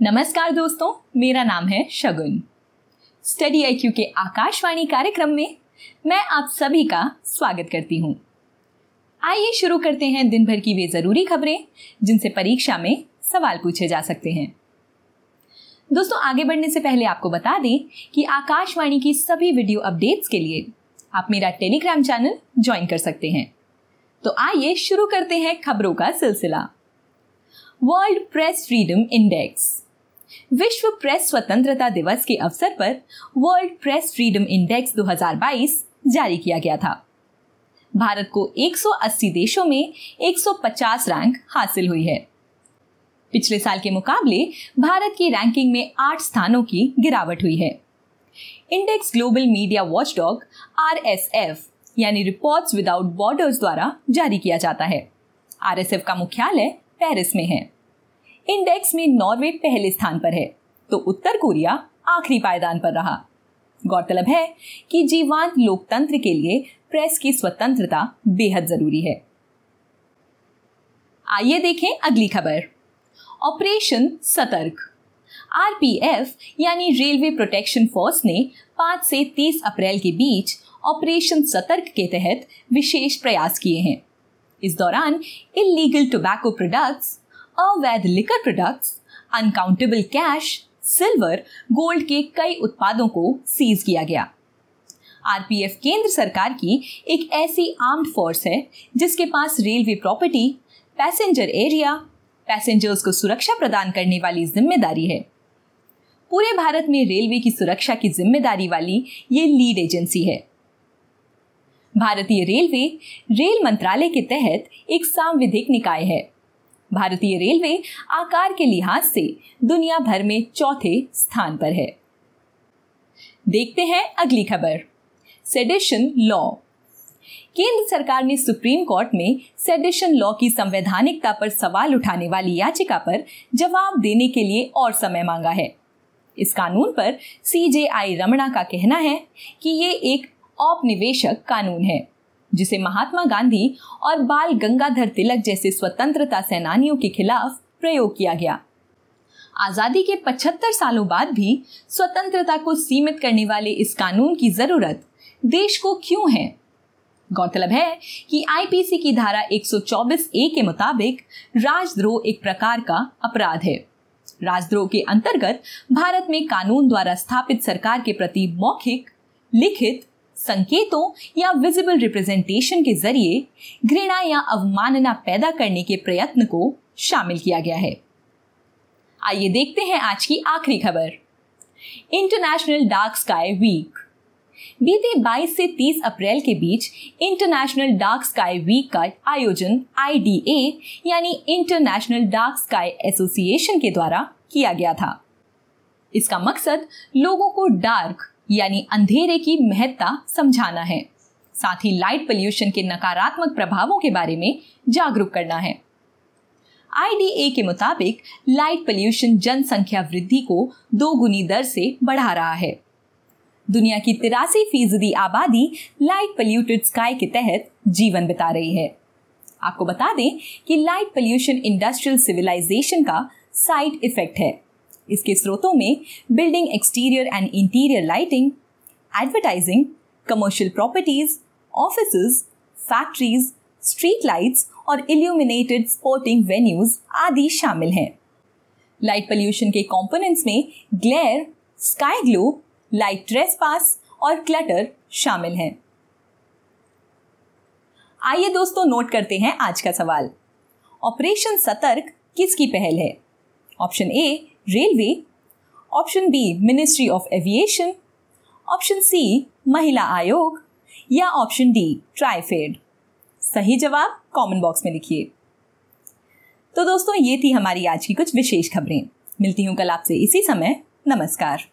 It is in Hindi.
नमस्कार दोस्तों, मेरा नाम है शगुन। स्टडी आई के आकाशवाणी कार्यक्रम में मैं आप सभी का स्वागत करती हूँ। आइए शुरू करते हैं दिन भर की वे ज़रूरी खबरें, जिनसे परीक्षा में सवाल पूछे जा सकते हैं। दोस्तों, आगे बढ़ने से पहले आपको बता दें कि आकाशवाणी की सभी वीडियो अपडेट्स के लिए आप मेरा टेलीग्राम चैनल ज्वाइन कर सकते हैं। तो आइए शुरू करते हैं खबरों का सिलसिला। वर्ल्ड प्रेस फ्रीडम इंडेक्स विश्व प्रेस स्वतंत्रता दिवस के अवसर पर वर्ल्ड प्रेस फ्रीडम इंडेक्स 2022 जारी किया गया था। भारत को 180 देशों में 150 रैंक हासिल हुई है। पिछले साल के मुकाबले भारत की रैंकिंग में आठ स्थानों की गिरावट हुई है। Index global media watchdog, RSF, यानी रिपोर्ट्स विदाउट बॉर्डर्स द्वारा जारी किया जाता है। आरएसएफ का मुख्यालय पेरिस में है। इंडेक्स में नॉर्वे पहले स्थान पर है तो उत्तर कोरिया आखिरी पायदान पर रहा। गौरतलब है कि जीवांत लोकतंत्र के लिए प्रेस की स्वतंत्रता बेहद ज़रूरी है। आइए देखें अगली खबर। ऑपरेशन सतर्क। आरपीएफ, यानी रेलवे प्रोटेक्शन फोर्स ने 5 से 30 अप्रैल के बीच ऑपरेशन सतर्क के तहत विशेष प्रयास किए हैं। इस दौरान इलीगल टोबैको प्रोडक्ट्स अवैध liquor products unaccountable cash silver gold के कई उत्पादों को सीज किया गया। आरपीएफ केंद्र सरकार की एक ऐसी आर्म्ड फोर्स है, जिसके पास railway property passenger area passengers को सुरक्षा प्रदान करने वाली ज़िम्मेदारी है। पूरे भारत में रेलवे की सुरक्षा की ज़िम्मेदारी वाली ये लीड एजेंसी है। भारतीय रेलवे रेल मंत्रालय के तहत एक सांविधिक निकाय है। भारतीय रेलवे आकार के लिहाज से दुनिया भर में चौथे स्थान पर है। देखते हैं अगली खबर। सेडिशन लॉ केंद्र सरकार ने सुप्रीम कोर्ट में सेडिशन लॉ की संवैधानिकता पर सवाल उठाने वाली याचिका पर जवाब देने के लिए और समय मांगा है। इस कानून पर सीजेआई रमणा का कहना है कि ये एक औपनिवेशक कानून है। जिसे महात्मा गांधी और बाल गंगाधर तिलक जैसे स्वतंत्रता सेनानियों के खिलाफ प्रयोग किया गया। आज़ादी के 75 सालों बाद भी स्वतंत्रता को सीमित करने वाले इस कानून की ज़रूरत देश को क्यों है? गौरतलब है कि आईपीसी की धारा 124 ए के मुताबिक राजद्रोह एक प्रकार का अपराध है। राजद्रोह के अंतर्गत भारत में कानून द्वारा स्थापित सरकार के प्रति मौखिक, लिखित संकेतों या विजिबल रिप्रेजेंटेशन के ज़रिए घृणा या अवमानना पैदा करने के प्रयत्न को शामिल किया गया है। आइए देखते हैं आज की आखिरी खबर। इंटरनेशनल डार्क स्काई वीक बीते 22 से 30 अप्रैल के बीच इंटरनेशनल डार्क स्काई वीक का आयोजन IDA यानी इंटरनेशनल डार्क स्काई एसोसिएशन के द्वारा किया गया था। इसका मकसद लोगों को डार्क यानी अंधेरे की महत्ता समझाना है। साथ ही लाइट पोल्यूशन के नकारात्मक प्रभावों के बारे में जागरूक करना है। आईडीए के मुताबिक लाइट पोल्यूशन जनसंख्या वृद्धि को दो गुनी दर से बढ़ा रहा है। दुनिया की तिरासी फ़ीसदी आबादी लाइट पोल्यूटेड स्काई के तहत जीवन बिता रही है। आपको बता दें कि लाइट पोल्यूशन इंडस्ट्रियल सिविलाइजेशन का साइड इफ़ेक्ट है। इसके स्रोतों में building exterior and interior lighting advertising commercial properties office factories street lights और इल्यूमिनेटेड स्पोर्टिंग वेन्यूज आदि शामिल हैं। लाइट पोल्यूशन के कंपोनेंट्स में glare sky glow light trespass और क्लटर शामिल हैं। आइए दोस्तों नोट करते हैं आज का सवाल। ऑपरेशन सतर्क किसकी पहल है? Option A railway, option B ministry of aviation option C, महिला आयोग, या ऑप्शन डी ट्राइफेड सही जवाब कमेंट बॉक्स में लिखिए। तो दोस्तों, ये थी हमारी आज की कुछ विशेष खबरें। मिलती हूँ कल आपसे इसी समय। नमस्कार।